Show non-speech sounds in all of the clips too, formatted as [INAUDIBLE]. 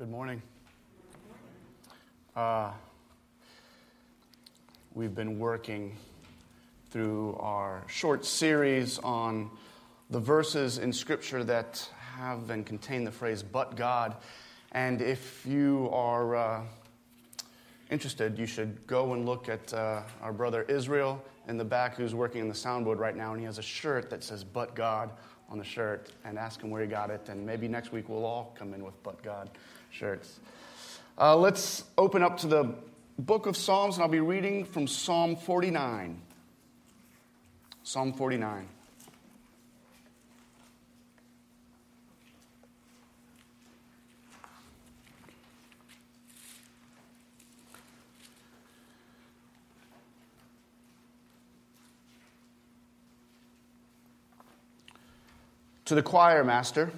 Good morning. Uh, we've been working through our short series on the verses in Scripture that have and contain the phrase, but God. And if you are uh, interested, you should go and look at uh, our brother Israel in the back who's working in the soundboard right now, and he has a shirt that says, but God on the shirt, and ask him where he got it. And maybe next week we'll all come in with but God shirts. Uh, let's open up to the book of Psalms, and I'll be reading from Psalm 49. Psalm 49. To the choir master,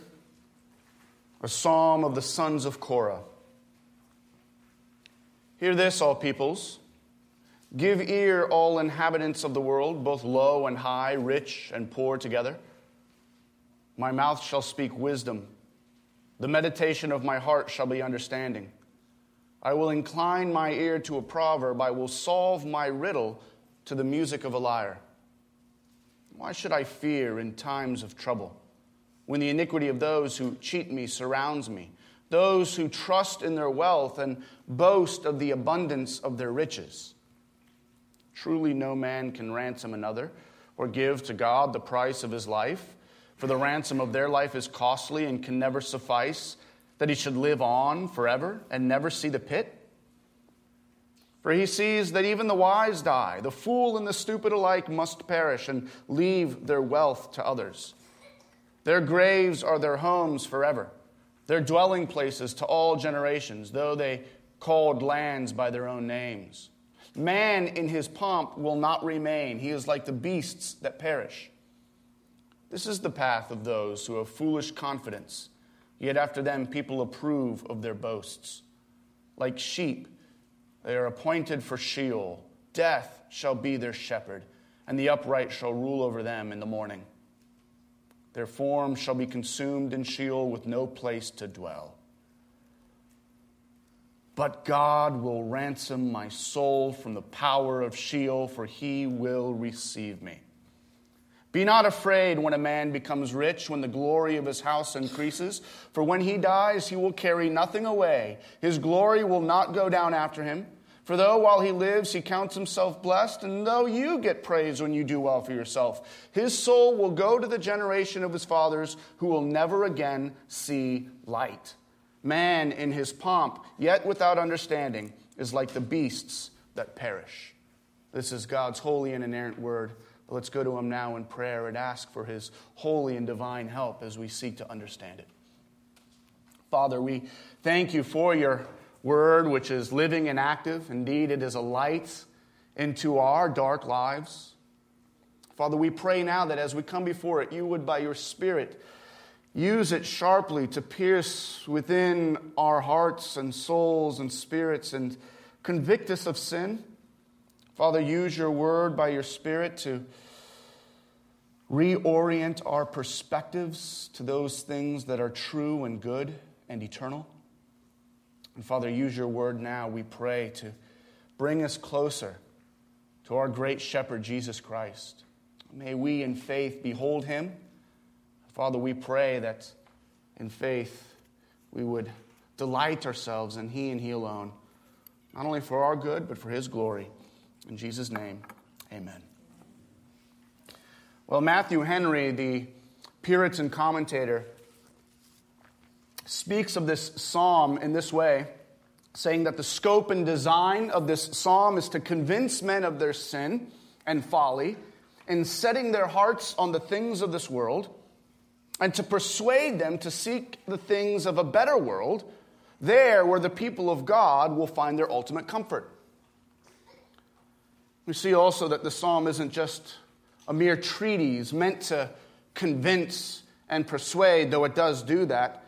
a psalm of the sons of Korah. Hear this, all peoples. Give ear, all inhabitants of the world, both low and high, rich and poor together. My mouth shall speak wisdom. The meditation of my heart shall be understanding. I will incline my ear to a proverb. I will solve my riddle to the music of a lyre. Why should I fear in times of trouble? When the iniquity of those who cheat me surrounds me, those who trust in their wealth and boast of the abundance of their riches. Truly, no man can ransom another or give to God the price of his life, for the ransom of their life is costly and can never suffice, that he should live on forever and never see the pit. For he sees that even the wise die, the fool and the stupid alike must perish and leave their wealth to others. Their graves are their homes forever, their dwelling places to all generations, though they called lands by their own names. Man in his pomp will not remain. He is like the beasts that perish. This is the path of those who have foolish confidence, yet after them people approve of their boasts. Like sheep, they are appointed for Sheol. Death shall be their shepherd, and the upright shall rule over them in the morning. Their form shall be consumed in Sheol with no place to dwell. But God will ransom my soul from the power of Sheol, for he will receive me. Be not afraid when a man becomes rich, when the glory of his house increases, for when he dies, he will carry nothing away. His glory will not go down after him. For though while he lives he counts himself blessed, and though you get praise when you do well for yourself, his soul will go to the generation of his fathers who will never again see light. Man in his pomp, yet without understanding, is like the beasts that perish. This is God's holy and inerrant word. Let's go to him now in prayer and ask for his holy and divine help as we seek to understand it. Father, we thank you for your word, which is living and active. Indeed, it is a light into our dark lives. Father, we pray now that as we come before it, you would, by your Spirit, use it sharply to pierce within our hearts and souls and spirits and convict us of sin. Father, use your word by your Spirit to reorient our perspectives to those things that are true and good and eternal. And Father, use your word now, we pray, to bring us closer to our great shepherd, Jesus Christ. May we in faith behold him. Father, we pray that in faith we would delight ourselves in he and he alone, not only for our good, but for his glory. In Jesus' name, amen. Well, Matthew Henry, the Puritan commentator, speaks of this psalm in this way, saying that the scope and design of this psalm is to convince men of their sin and folly in setting their hearts on the things of this world and to persuade them to seek the things of a better world, there where the people of God will find their ultimate comfort. We see also that the psalm isn't just a mere treatise meant to convince and persuade, though it does do that.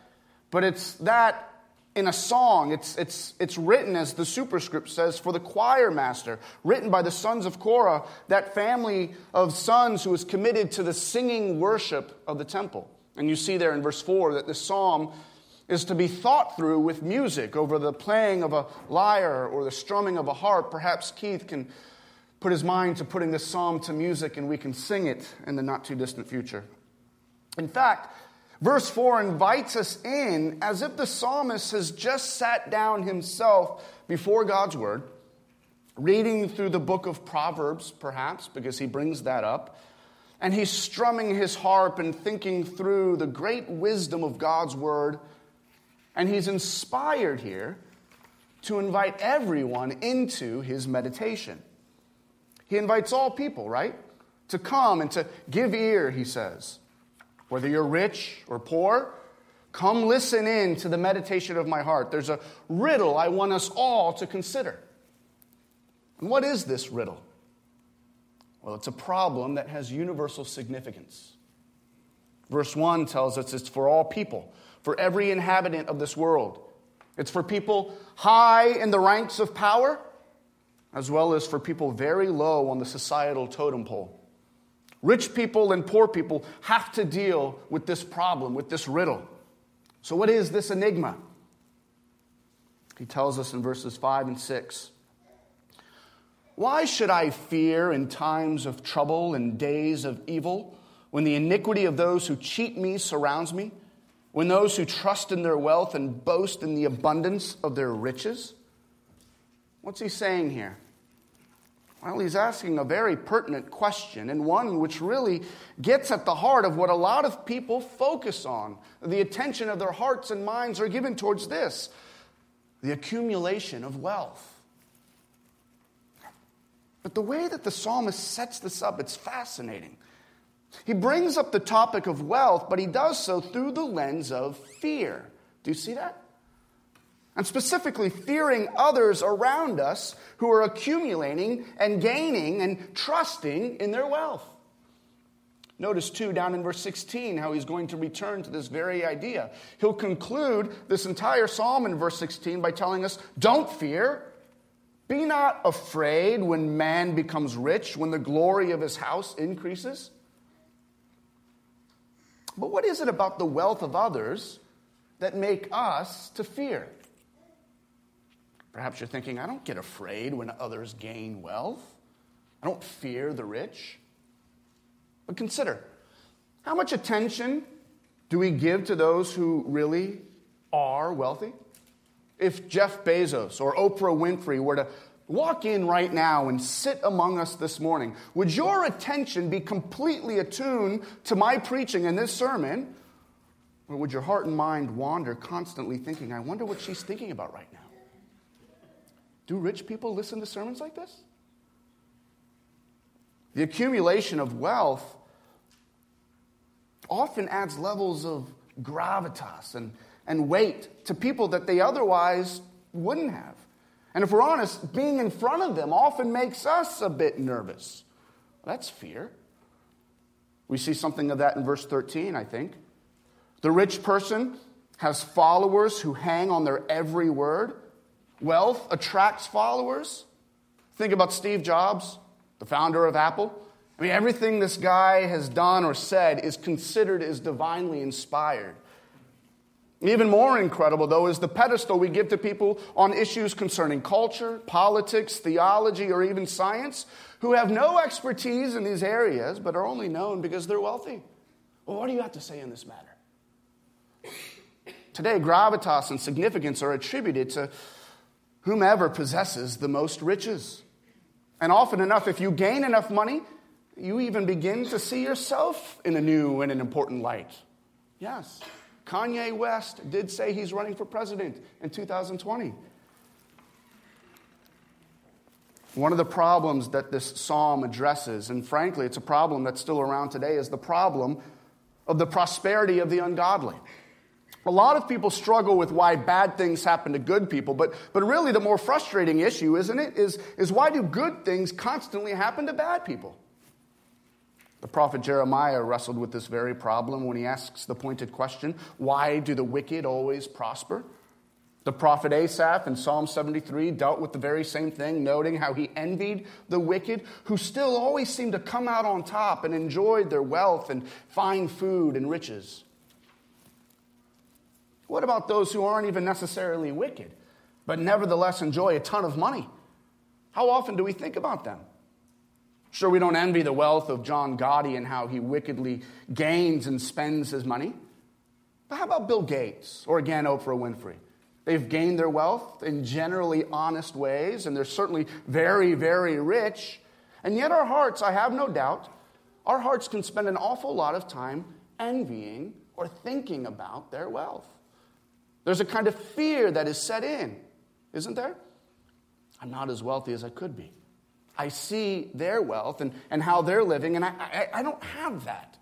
But it's that in a song. It's, it's, it's written, as the superscript says, for the choir master, written by the sons of Korah, that family of sons who was committed to the singing worship of the temple. And you see there in verse 4 that the psalm is to be thought through with music over the playing of a lyre or the strumming of a harp. Perhaps Keith can put his mind to putting this psalm to music and we can sing it in the not too distant future. In fact, verse 4 invites us in as if the psalmist has just sat down himself before God's word, reading through the book of Proverbs, perhaps, because he brings that up. And he's strumming his harp and thinking through the great wisdom of God's word and he's inspired here to invite everyone into his meditation. He invites all people, right? To come and to give ear, he says. Whether you're rich or poor, come listen in to the meditation of my heart. There's a riddle I want us all to consider. And what is this riddle? Well, it's a problem that has universal significance. Verse 1 tells us it's for all people for every inhabitant of this world. It's for people high in the ranks of power, as well as for people very low on the societal totem pole. Rich people and poor people have to deal with this problem, with this riddle. So, what is this enigma? He tells us in verses 5 and 6. Why should I fear in times of trouble and days of evil, when the iniquity of those who cheat me surrounds me? when those who trust in their wealth and boast in the abundance of their riches? What's he saying here? Well, he's asking a very pertinent question and one which really gets at the heart of what a lot of people focus on. The attention of their hearts and minds are given towards this the accumulation of wealth. But the way that the psalmist sets this up, it's fascinating. He brings up the topic of wealth, but he does so through the lens of fear. Do you see that? And specifically, fearing others around us who are accumulating and gaining and trusting in their wealth. Notice, too, down in verse 16, how he's going to return to this very idea. He'll conclude this entire psalm in verse 16 by telling us don't fear. Be not afraid when man becomes rich, when the glory of his house increases. But what is it about the wealth of others that make us to fear? Perhaps you're thinking, I don't get afraid when others gain wealth. I don't fear the rich. But consider how much attention do we give to those who really are wealthy? If Jeff Bezos or Oprah Winfrey were to walk in right now and sit among us this morning, would your attention be completely attuned to my preaching in this sermon? Or would your heart and mind wander constantly thinking, I wonder what she's thinking about right now? Do rich people listen to sermons like this? The accumulation of wealth often adds levels of gravitas and, and weight to people that they otherwise wouldn't have. And if we're honest, being in front of them often makes us a bit nervous. That's fear. We see something of that in verse 13, I think. The rich person has followers who hang on their every word. Wealth attracts followers. Think about Steve Jobs, the founder of Apple. I mean, everything this guy has done or said is considered as divinely inspired. Even more incredible, though, is the pedestal we give to people on issues concerning culture, politics, theology, or even science who have no expertise in these areas but are only known because they're wealthy. Well, what do you have to say in this matter? Today, gravitas and significance are attributed to whomever possesses the most riches. And often enough, if you gain enough money, you even begin to see yourself in a new and an important light. Yes. Kanye West did say he's running for president in 2020. One of the problems that this psalm addresses, and frankly, it's a problem that's still around today, is the problem of the prosperity of the ungodly. A lot of people struggle with why bad things happen to good people, but, but really the more frustrating issue, isn't it, is, is why do good things constantly happen to bad people? The prophet Jeremiah wrestled with this very problem when he asks the pointed question why do the wicked always prosper? The prophet Asaph in Psalm 73 dealt with the very same thing, noting how he envied the wicked who still always seemed to come out on top and enjoyed their wealth and fine food and riches. What about those who aren't even necessarily wicked, but nevertheless enjoy a ton of money? How often do we think about them? Sure, we don't envy the wealth of John Gotti and how he wickedly gains and spends his money. But how about Bill Gates or again Oprah Winfrey? They've gained their wealth in generally honest ways, and they're certainly very, very rich. And yet, our hearts, I have no doubt, our hearts can spend an awful lot of time envying or thinking about their wealth. There's a kind of fear that is set in, isn't there? I'm not as wealthy as I could be. I see their wealth and, and how they're living, and I, I, I don't have that.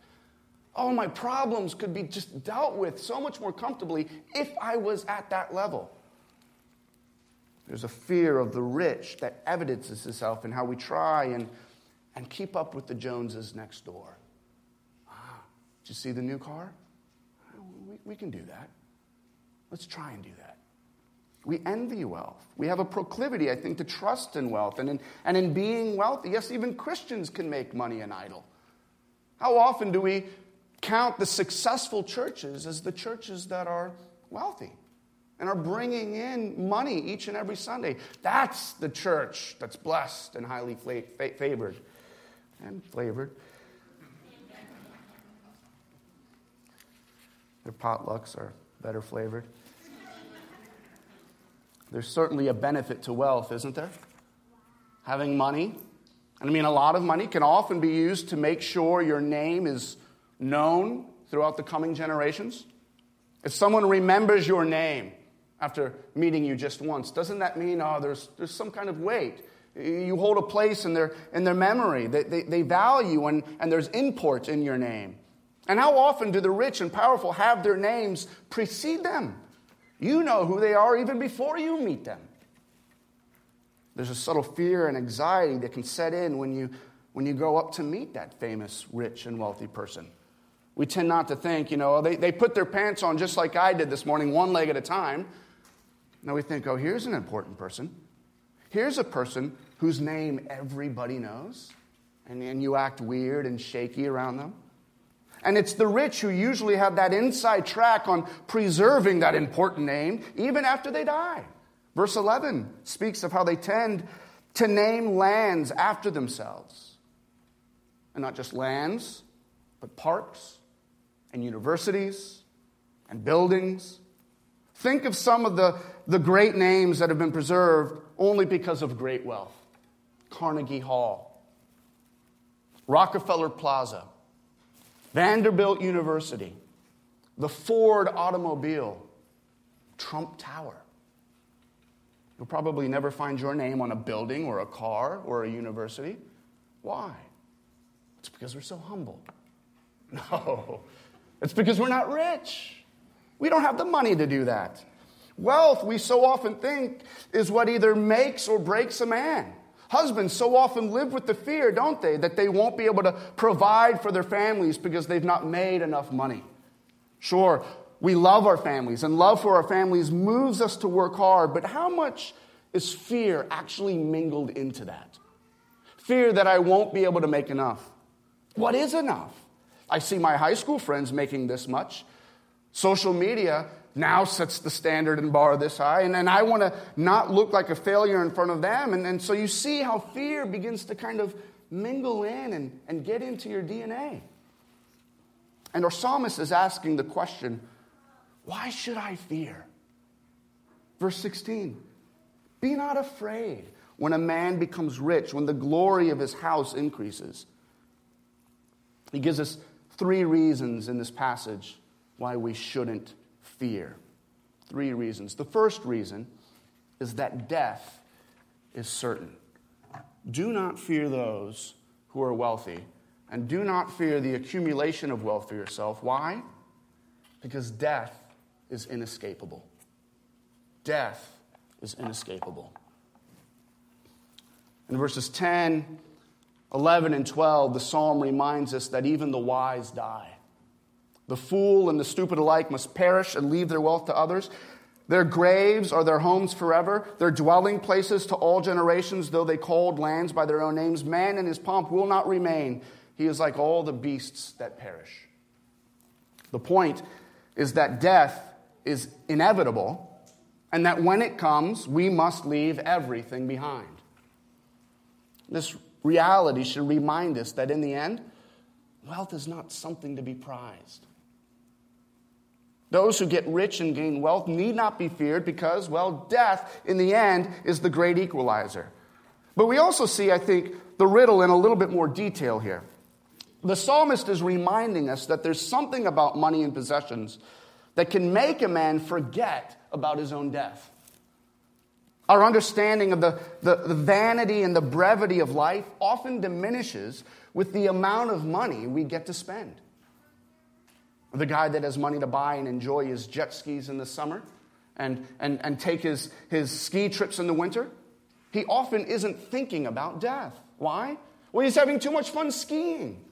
Oh, my problems could be just dealt with so much more comfortably if I was at that level. There's a fear of the rich that evidences itself in how we try and, and keep up with the Joneses next door. Ah, did you see the new car? We, we can do that. Let's try and do that. We envy wealth. We have a proclivity, I think, to trust in wealth. And in, and in being wealthy, yes, even Christians can make money an idol. How often do we count the successful churches as the churches that are wealthy and are bringing in money each and every Sunday? That's the church that's blessed and highly favored and flavored. Their potlucks are better flavored. There's certainly a benefit to wealth, isn't there? Having money. And I mean, a lot of money can often be used to make sure your name is known throughout the coming generations. If someone remembers your name after meeting you just once, doesn't that mean, oh, there's, there's some kind of weight? You hold a place in their, in their memory. They, they, they value and, and there's import in your name. And how often do the rich and powerful have their names precede them? You know who they are even before you meet them. There's a subtle fear and anxiety that can set in when you, when you go up to meet that famous, rich, and wealthy person. We tend not to think, you know, oh, they, they put their pants on just like I did this morning, one leg at a time. Now we think, oh, here's an important person. Here's a person whose name everybody knows, and, and you act weird and shaky around them. And it's the rich who usually have that inside track on preserving that important name even after they die. Verse 11 speaks of how they tend to name lands after themselves. And not just lands, but parks and universities and buildings. Think of some of the, the great names that have been preserved only because of great wealth Carnegie Hall, Rockefeller Plaza, Vanderbilt University, the Ford automobile, Trump Tower. You'll probably never find your name on a building or a car or a university. Why? It's because we're so humble. [LAUGHS] No, it's because we're not rich. We don't have the money to do that. Wealth, we so often think, is what either makes or breaks a man. Husbands so often live with the fear, don't they, that they won't be able to provide for their families because they've not made enough money. Sure, we love our families, and love for our families moves us to work hard, but how much is fear actually mingled into that? Fear that I won't be able to make enough. What is enough? I see my high school friends making this much. Social media now sets the standard and bar this high, and, and I want to not look like a failure in front of them. And, and so you see how fear begins to kind of mingle in and, and get into your DNA. And our psalmist is asking the question why should I fear? Verse 16 Be not afraid when a man becomes rich, when the glory of his house increases. He gives us three reasons in this passage why we shouldn't fear. Three reasons. The first reason is that death is certain. Do not fear those who are wealthy, and do not fear the accumulation of wealth for yourself. Why? Because death is inescapable. Death is inescapable. In verses 10, 11, and 12, the psalm reminds us that even the wise die. The fool and the stupid alike must perish and leave their wealth to others. Their graves are their homes forever, their dwelling places to all generations, though they called lands by their own names. Man in his pomp will not remain. He is like all the beasts that perish. The point is that death is inevitable and that when it comes, we must leave everything behind. This reality should remind us that in the end, wealth is not something to be prized. Those who get rich and gain wealth need not be feared because, well, death in the end is the great equalizer. But we also see, I think, the riddle in a little bit more detail here. The psalmist is reminding us that there's something about money and possessions that can make a man forget about his own death. Our understanding of the, the, the, vanity and the brevity of life often diminishes with the amount of money we get to spend. The guy that has money to buy and enjoy his jet skis in the summer and, and, and take his, his ski trips in the winter, he often isn't thinking about death. Why? Well, he's having too much fun skiing.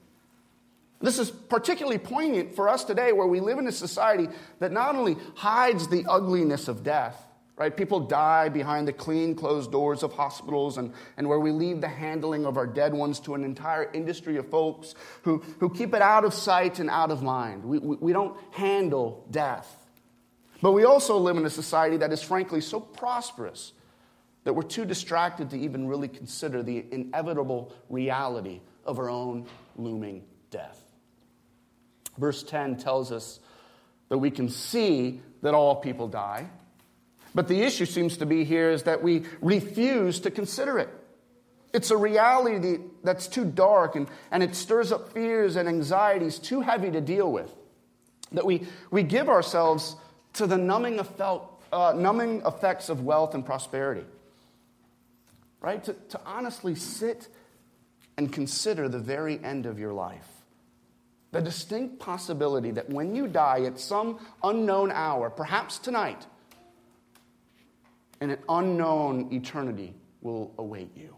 This is particularly poignant for us today where we live in a society that not only hides the ugliness of death, right? People die behind the clean, closed doors of hospitals and, and where we leave the handling of our dead ones to an entire industry of folks who, who keep it out of sight and out of mind. We, we, we don't handle death. But we also live in a society that is frankly so prosperous that we're too distracted to even really consider the inevitable reality of our own looming death. Verse 10 tells us that we can see that all people die but the issue seems to be here is that we refuse to consider it. It's a reality that's too dark and, and it stirs up fears and anxieties too heavy to deal with. That we, we give ourselves to the numbing, effect, uh, numbing effects of wealth and prosperity. Right? To, to honestly sit and consider the very end of your life. The distinct possibility that when you die at some unknown hour, perhaps tonight, and an unknown eternity will await you.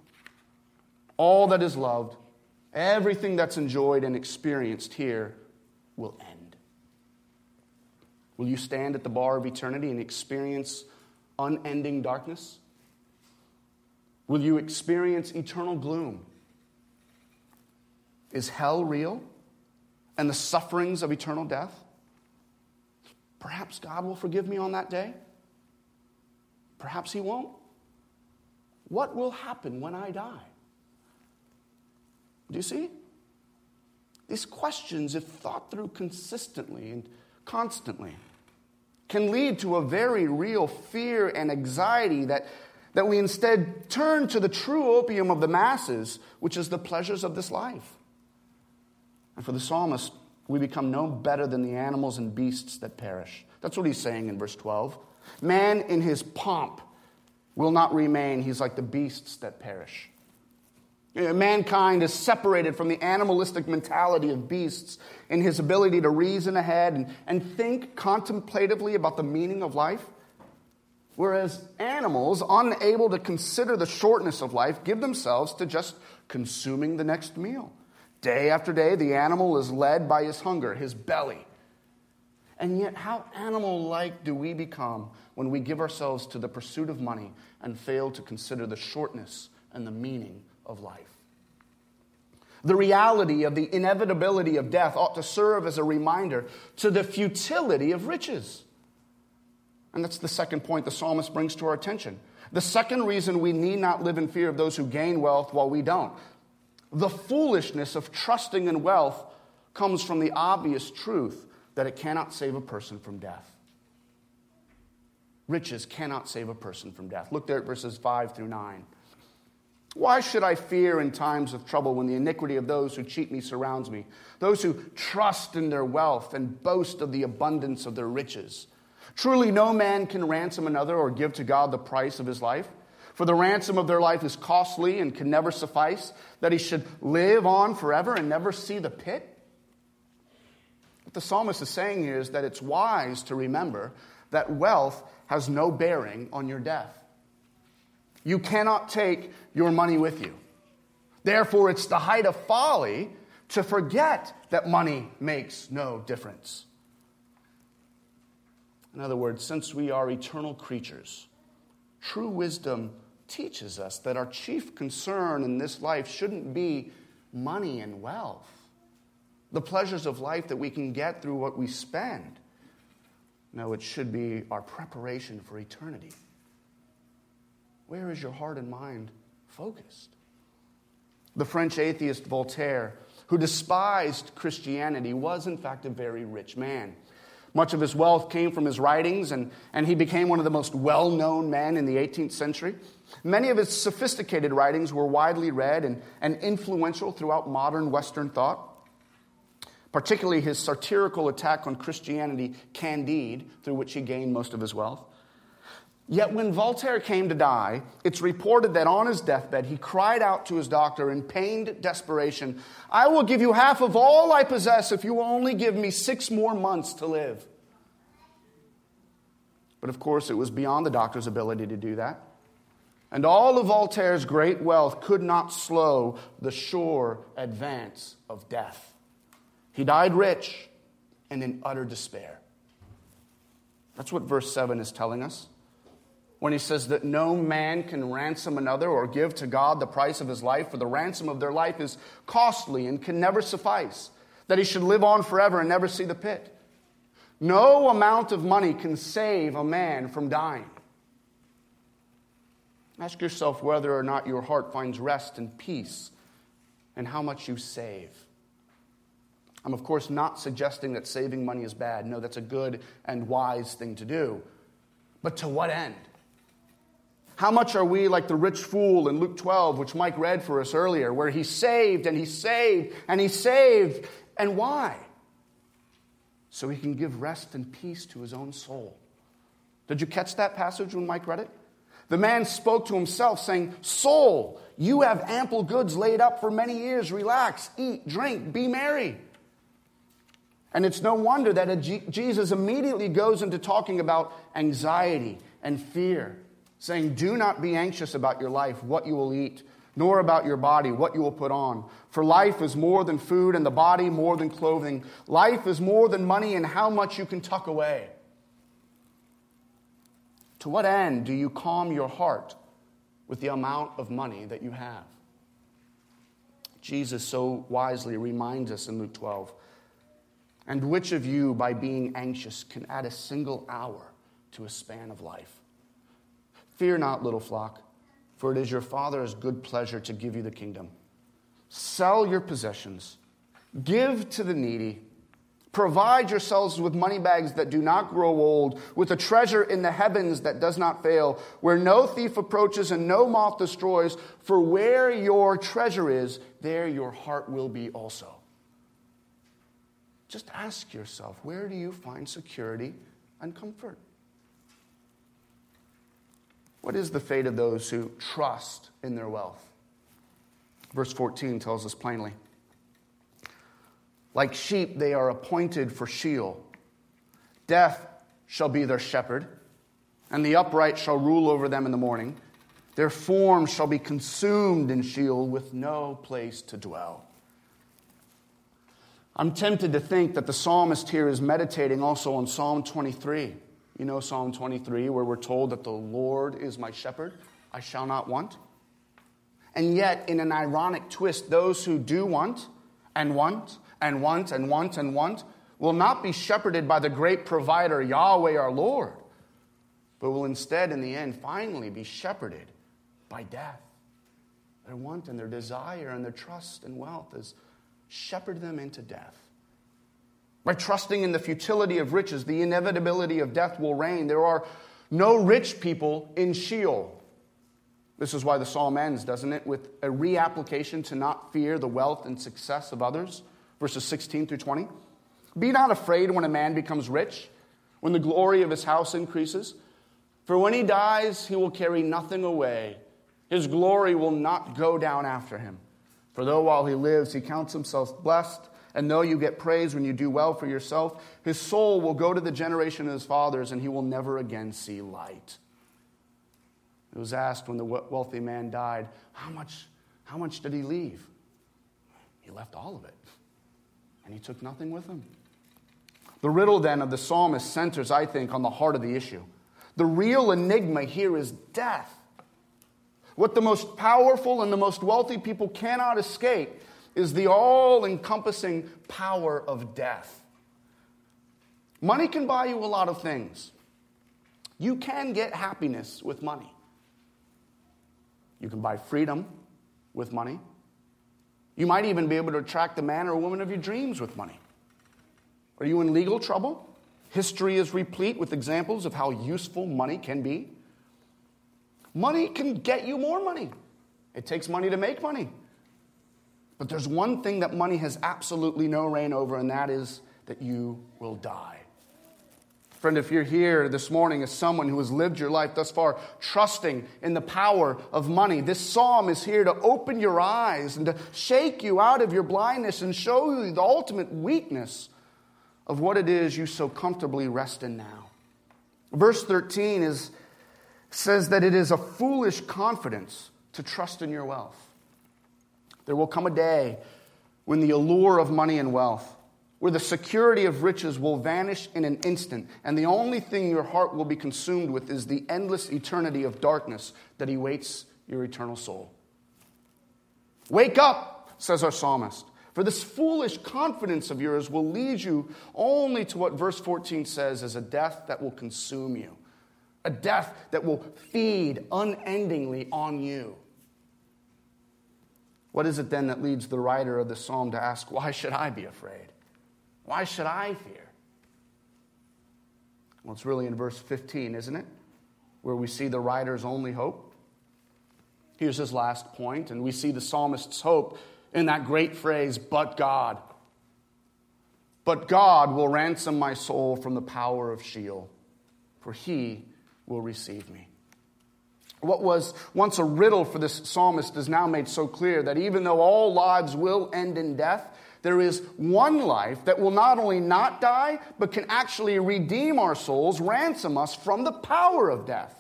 All that is loved, everything that's enjoyed and experienced here will end. Will you stand at the bar of eternity and experience unending darkness? Will you experience eternal gloom? Is hell real and the sufferings of eternal death? Perhaps God will forgive me on that day. Perhaps he won't. What will happen when I die? Do you see? These questions, if thought through consistently and constantly, can lead to a very real fear and anxiety that, that we instead turn to the true opium of the masses, which is the pleasures of this life. And for the psalmist, we become no better than the animals and beasts that perish. That's what he's saying in verse 12. Man in his pomp will not remain. He's like the beasts that perish. Mankind is separated from the animalistic mentality of beasts in his ability to reason ahead and, and think contemplatively about the meaning of life. Whereas animals, unable to consider the shortness of life, give themselves to just consuming the next meal. Day after day, the animal is led by his hunger, his belly. And yet, how animal like do we become when we give ourselves to the pursuit of money and fail to consider the shortness and the meaning of life? The reality of the inevitability of death ought to serve as a reminder to the futility of riches. And that's the second point the psalmist brings to our attention. The second reason we need not live in fear of those who gain wealth while we don't. The foolishness of trusting in wealth comes from the obvious truth that it cannot save a person from death. Riches cannot save a person from death. Look there at verses 5 through 9. Why should I fear in times of trouble when the iniquity of those who cheat me surrounds me? Those who trust in their wealth and boast of the abundance of their riches. Truly, no man can ransom another or give to God the price of his life. For the ransom of their life is costly and can never suffice, that he should live on forever and never see the pit. The psalmist is saying is that it's wise to remember that wealth has no bearing on your death. You cannot take your money with you. Therefore, it's the height of folly to forget that money makes no difference. In other words, since we are eternal creatures, true wisdom teaches us that our chief concern in this life shouldn't be money and wealth, the pleasures of life that we can get through what we spend. No, it should be our preparation for eternity. Where is your heart and mind focused? The French atheist Voltaire, who despised Christianity, was in fact a very rich man. Much of his wealth came from his writings, and, and he became one of the most well known men in the 18th century. Many of his sophisticated writings were widely read and, and influential throughout modern Western thought particularly his satirical attack on Christianity, Candide, through which he gained most of his wealth. Yet when Voltaire came to die, it's reported that on his deathbed he cried out to his doctor in pained desperation, I will give you half of all I possess if you will only give me six more months to live. But of course, it was beyond the doctor's ability to do that. And all of Voltaire's great wealth could not slow the sure advance of death. He died rich and in utter despair. That's what verse 7 is telling us. When he says that no man can ransom another or give to God the price of his life, for the ransom of their life is costly and can never suffice, that he should live on forever and never see the pit. No amount of money can save a man from dying. Ask yourself whether or not your heart finds rest and peace and how much you save. I'm, of course, not suggesting that saving money is bad. No, that's a good and wise thing to do. But to what end? How much are we like the rich fool in Luke 12, which Mike read for us earlier, where he saved and he saved and he saved? And why? So he can give rest and peace to his own soul. Did you catch that passage when Mike read it? The man spoke to himself, saying, Soul, you have ample goods laid up for many years. Relax, eat, drink, be merry. And it's no wonder that Jesus immediately goes into talking about anxiety and fear, saying, Do not be anxious about your life, what you will eat, nor about your body, what you will put on. For life is more than food, and the body more than clothing. Life is more than money, and how much you can tuck away. To what end do you calm your heart with the amount of money that you have? Jesus so wisely reminds us in Luke 12 and which of you, by being anxious, can add a single hour to a span of life? Fear not, little flock, for it is your Father's good pleasure to give you the kingdom. Sell your possessions, give to the needy. Provide yourselves with money bags that do not grow old, with a treasure in the heavens that does not fail, where no thief approaches and no moth destroys. For where your treasure is, there your heart will be also. Just ask yourself where do you find security and comfort? What is the fate of those who trust in their wealth? Verse 14 tells us plainly Like sheep, they are appointed for Sheol. Death shall be their shepherd, and the upright shall rule over them in the morning. Their form shall be consumed in Sheol with no place to dwell. I'm tempted to think that the psalmist here is meditating also on Psalm 23. You know Psalm 23, where we're told that the Lord is my shepherd, I shall not want. And yet, in an ironic twist, those who do want and want and want and want and want will not be shepherded by the great provider, Yahweh our Lord, but will instead, in the end, finally be shepherded by death. Their want and their desire and their trust and wealth is shepherd them into death. By trusting in the futility of riches, the inevitability of death will reign. There are no rich people in Sheol. This is why the psalm ends, doesn't it, with a reapplication to not fear the wealth and success of others, verses 16 through 20. Be not afraid when a man becomes rich, when the glory of his house increases. For when he dies, he will carry nothing away. His glory will not go down after him. For though while he lives he counts himself blessed, and though you get praise when you do well for yourself, his soul will go to the generation of his fathers, and he will never again see light. It was asked when the wealthy man died, How much, how much did he leave? He left all of it, and he took nothing with him. The riddle then of the psalmist centers, I think, on the heart of the issue. The real enigma here is death. What the most powerful and the most wealthy people cannot escape is the all encompassing power of death. Money can buy you a lot of things. You can get happiness with money. You can buy freedom with money. You might even be able to attract the man or woman of your dreams with money. Are you in legal trouble? History is replete with examples of how useful money can be. Money can get you more money. It takes money to make money. But there's one thing that money has absolutely no reign over, and that is that you will die. Friend, if you're here this morning as someone who has lived your life thus far trusting in the power of money, this psalm is here to open your eyes and to shake you out of your blindness and show you the ultimate weakness of what it is you so comfortably rest in now. Verse 13 is, says that it is a foolish confidence to trust in your wealth. There will come a day when the allure of money and wealth, where the security of riches will vanish in an instant, and the only thing your heart will be consumed with is the endless eternity of darkness that awaits your eternal soul. Wake up, says our psalmist. For this foolish confidence of yours will lead you only to what verse 14 says as a death that will consume you, a death that will feed unendingly on you. What is it then that leads the writer of the psalm to ask, Why should I be afraid? Why should I fear? Well, it's really in verse 15, isn't it? Where we see the writer's only hope. Here's his last point, and we see the psalmist's hope in that great phrase, but God. But God will ransom my soul from the power of Sheol, for he will receive me. What was once a riddle for this psalmist is now made so clear that even though all lives will end in death, there is one life that will not only not die, but can actually redeem our souls, ransom us from the power of death.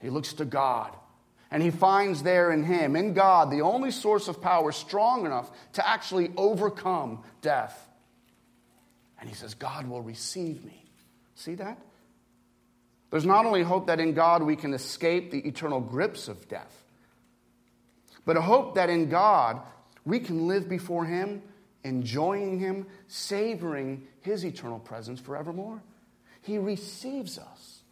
He looks to God and he finds there in him, in God, the only source of power strong enough to actually overcome death. And he says, God will receive me. See that? There's not only hope that in God we can escape the eternal grips of death, but a hope that in God we can live before Him, enjoying Him, savoring His eternal presence forevermore. He receives us.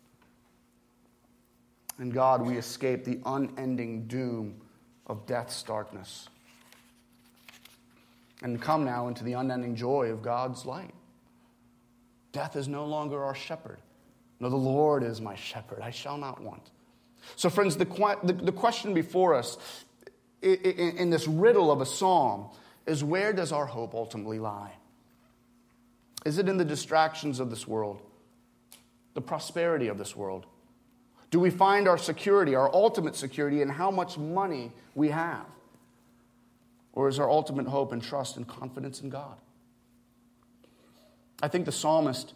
In God, we escape the unending doom of death's darkness and come now into the unending joy of God's light. Death is no longer our shepherd. No, the Lord is my shepherd. I shall not want. So, friends, the, the, the question before us in, in, in this riddle of a psalm is where does our hope ultimately lie? Is it in the distractions of this world, the prosperity of this world? Do we find our security, our ultimate security, in how much money we have? Or is our ultimate hope and trust and confidence in God? I think the psalmist,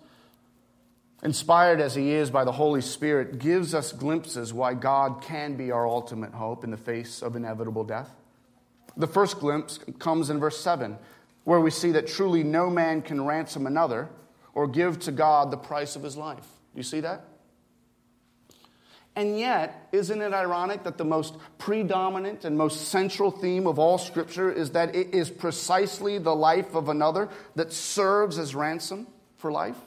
inspired as he is by the Holy Spirit, gives us glimpses why God can be our ultimate hope in the face of inevitable death. The first glimpse comes in verse 7, where we see that truly no man can ransom another or give to God the price of his life. Do you see that? And yet, isn't it ironic that the most predominant and most central theme of all Scripture is that it is precisely the life of another that serves as ransom for life?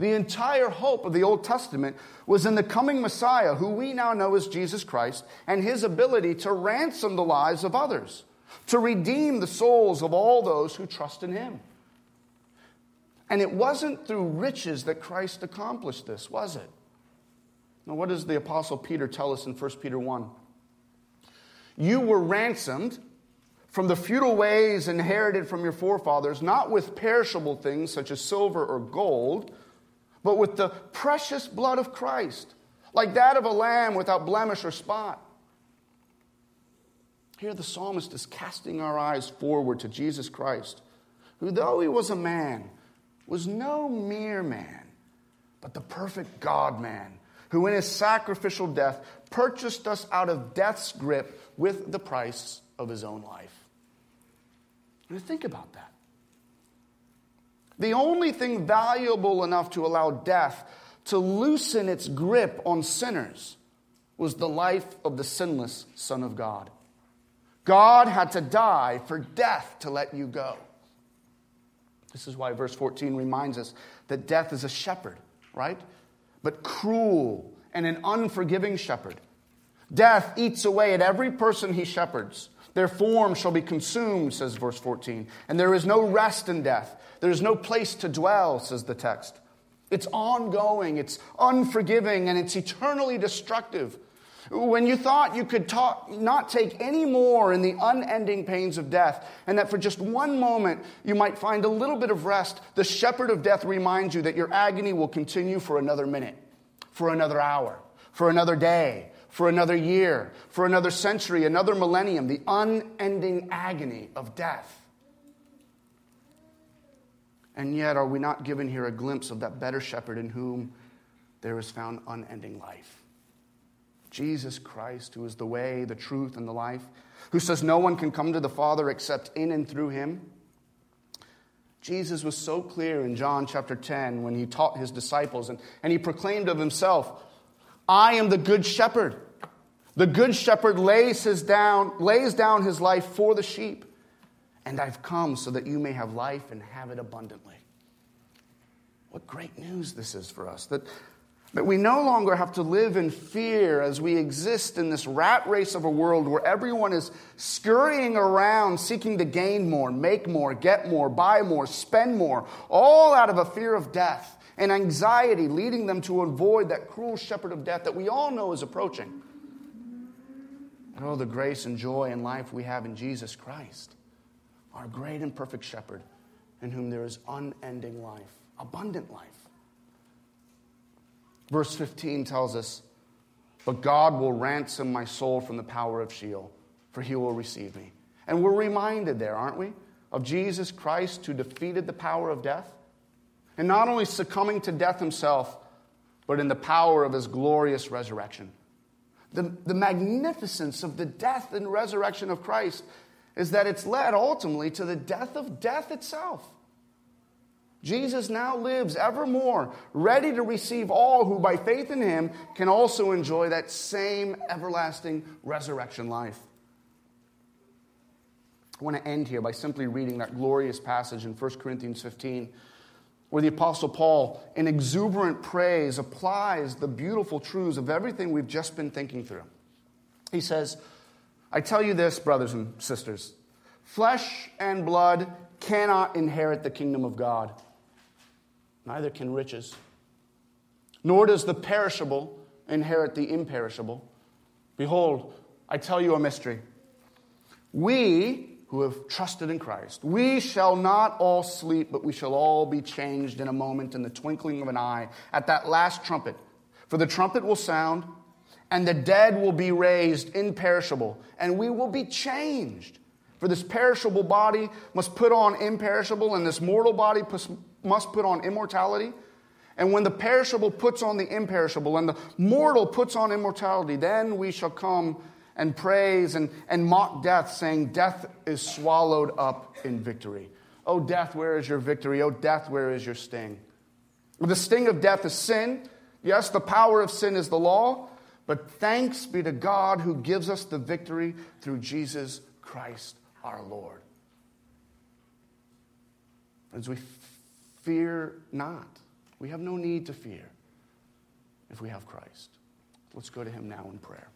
The entire hope of the Old Testament was in the coming Messiah, who we now know as Jesus Christ, and his ability to ransom the lives of others, to redeem the souls of all those who trust in him. And it wasn't through riches that Christ accomplished this, was it? Now, what does the Apostle Peter tell us in 1 Peter 1? You were ransomed from the futile ways inherited from your forefathers, not with perishable things such as silver or gold, but with the precious blood of Christ, like that of a lamb without blemish or spot. Here, the psalmist is casting our eyes forward to Jesus Christ, who, though he was a man, was no mere man, but the perfect God man who in his sacrificial death purchased us out of death's grip with the price of his own life. And think about that. The only thing valuable enough to allow death to loosen its grip on sinners was the life of the sinless Son of God. God had to die for death to let you go. This is why verse 14 reminds us that death is a shepherd, right? But cruel and an unforgiving shepherd. Death eats away at every person he shepherds. Their form shall be consumed, says verse 14. And there is no rest in death. There is no place to dwell, says the text. It's ongoing, it's unforgiving, and it's eternally destructive. When you thought you could talk, not take any more in the unending pains of death, and that for just one moment you might find a little bit of rest, the shepherd of death reminds you that your agony will continue for another minute, for another hour, for another day, for another year, for another century, another millennium, the unending agony of death. And yet, are we not given here a glimpse of that better shepherd in whom there is found unending life? Jesus Christ, who is the way, the truth, and the life, who says no one can come to the Father except in and through him. Jesus was so clear in John chapter 10 when he taught his disciples and, and he proclaimed of himself, I am the good shepherd. The good shepherd lays, his down, lays down his life for the sheep. And I've come so that you may have life and have it abundantly. What great news this is for us that, that we no longer have to live in fear as we exist in this rat race of a world where everyone is scurrying around seeking to gain more, make more, get more, buy more, spend more, all out of a fear of death and anxiety, leading them to avoid that cruel shepherd of death that we all know is approaching. And oh, the grace and joy and life we have in Jesus Christ, our great and perfect shepherd, in whom there is unending life, abundant life. Verse 15 tells us, But God will ransom my soul from the power of Sheol, for he will receive me. And we're reminded there, aren't we, of Jesus Christ who defeated the power of death and not only succumbing to death himself, but in the power of his glorious resurrection. The, the magnificence of the death and resurrection of Christ is that it's led ultimately to the death of death itself. Jesus now lives evermore, ready to receive all who, by faith in him, can also enjoy that same everlasting resurrection life. I want to end here by simply reading that glorious passage in 1 Corinthians 15 where the Apostle Paul, in exuberant praise, applies the beautiful truths of everything we've just been thinking through. He says, I tell you this, brothers and sisters flesh and blood cannot inherit the kingdom of God, neither can riches, nor does the perishable inherit the imperishable. Behold, I tell you a mystery. We, who have trusted in Christ. We shall not all sleep, but we shall all be changed in a moment, in the twinkling of an eye, at that last trumpet. For the trumpet will sound, and the dead will be raised imperishable, and we will be changed. For this perishable body must put on imperishable, and this mortal body must put on immortality. And when the perishable puts on the imperishable, and the mortal puts on immortality, then we shall come and praise and, and mock death, saying, Death is swallowed up in victory. Oh, death, where is your victory? Oh, death, where is your sting? The sting of death is sin. Yes, the power of sin is the law, but thanks be to God who gives us the victory through Jesus Christ our Lord. As we fear not, we have no need to fear if we have Christ. Let's go to him now in prayer.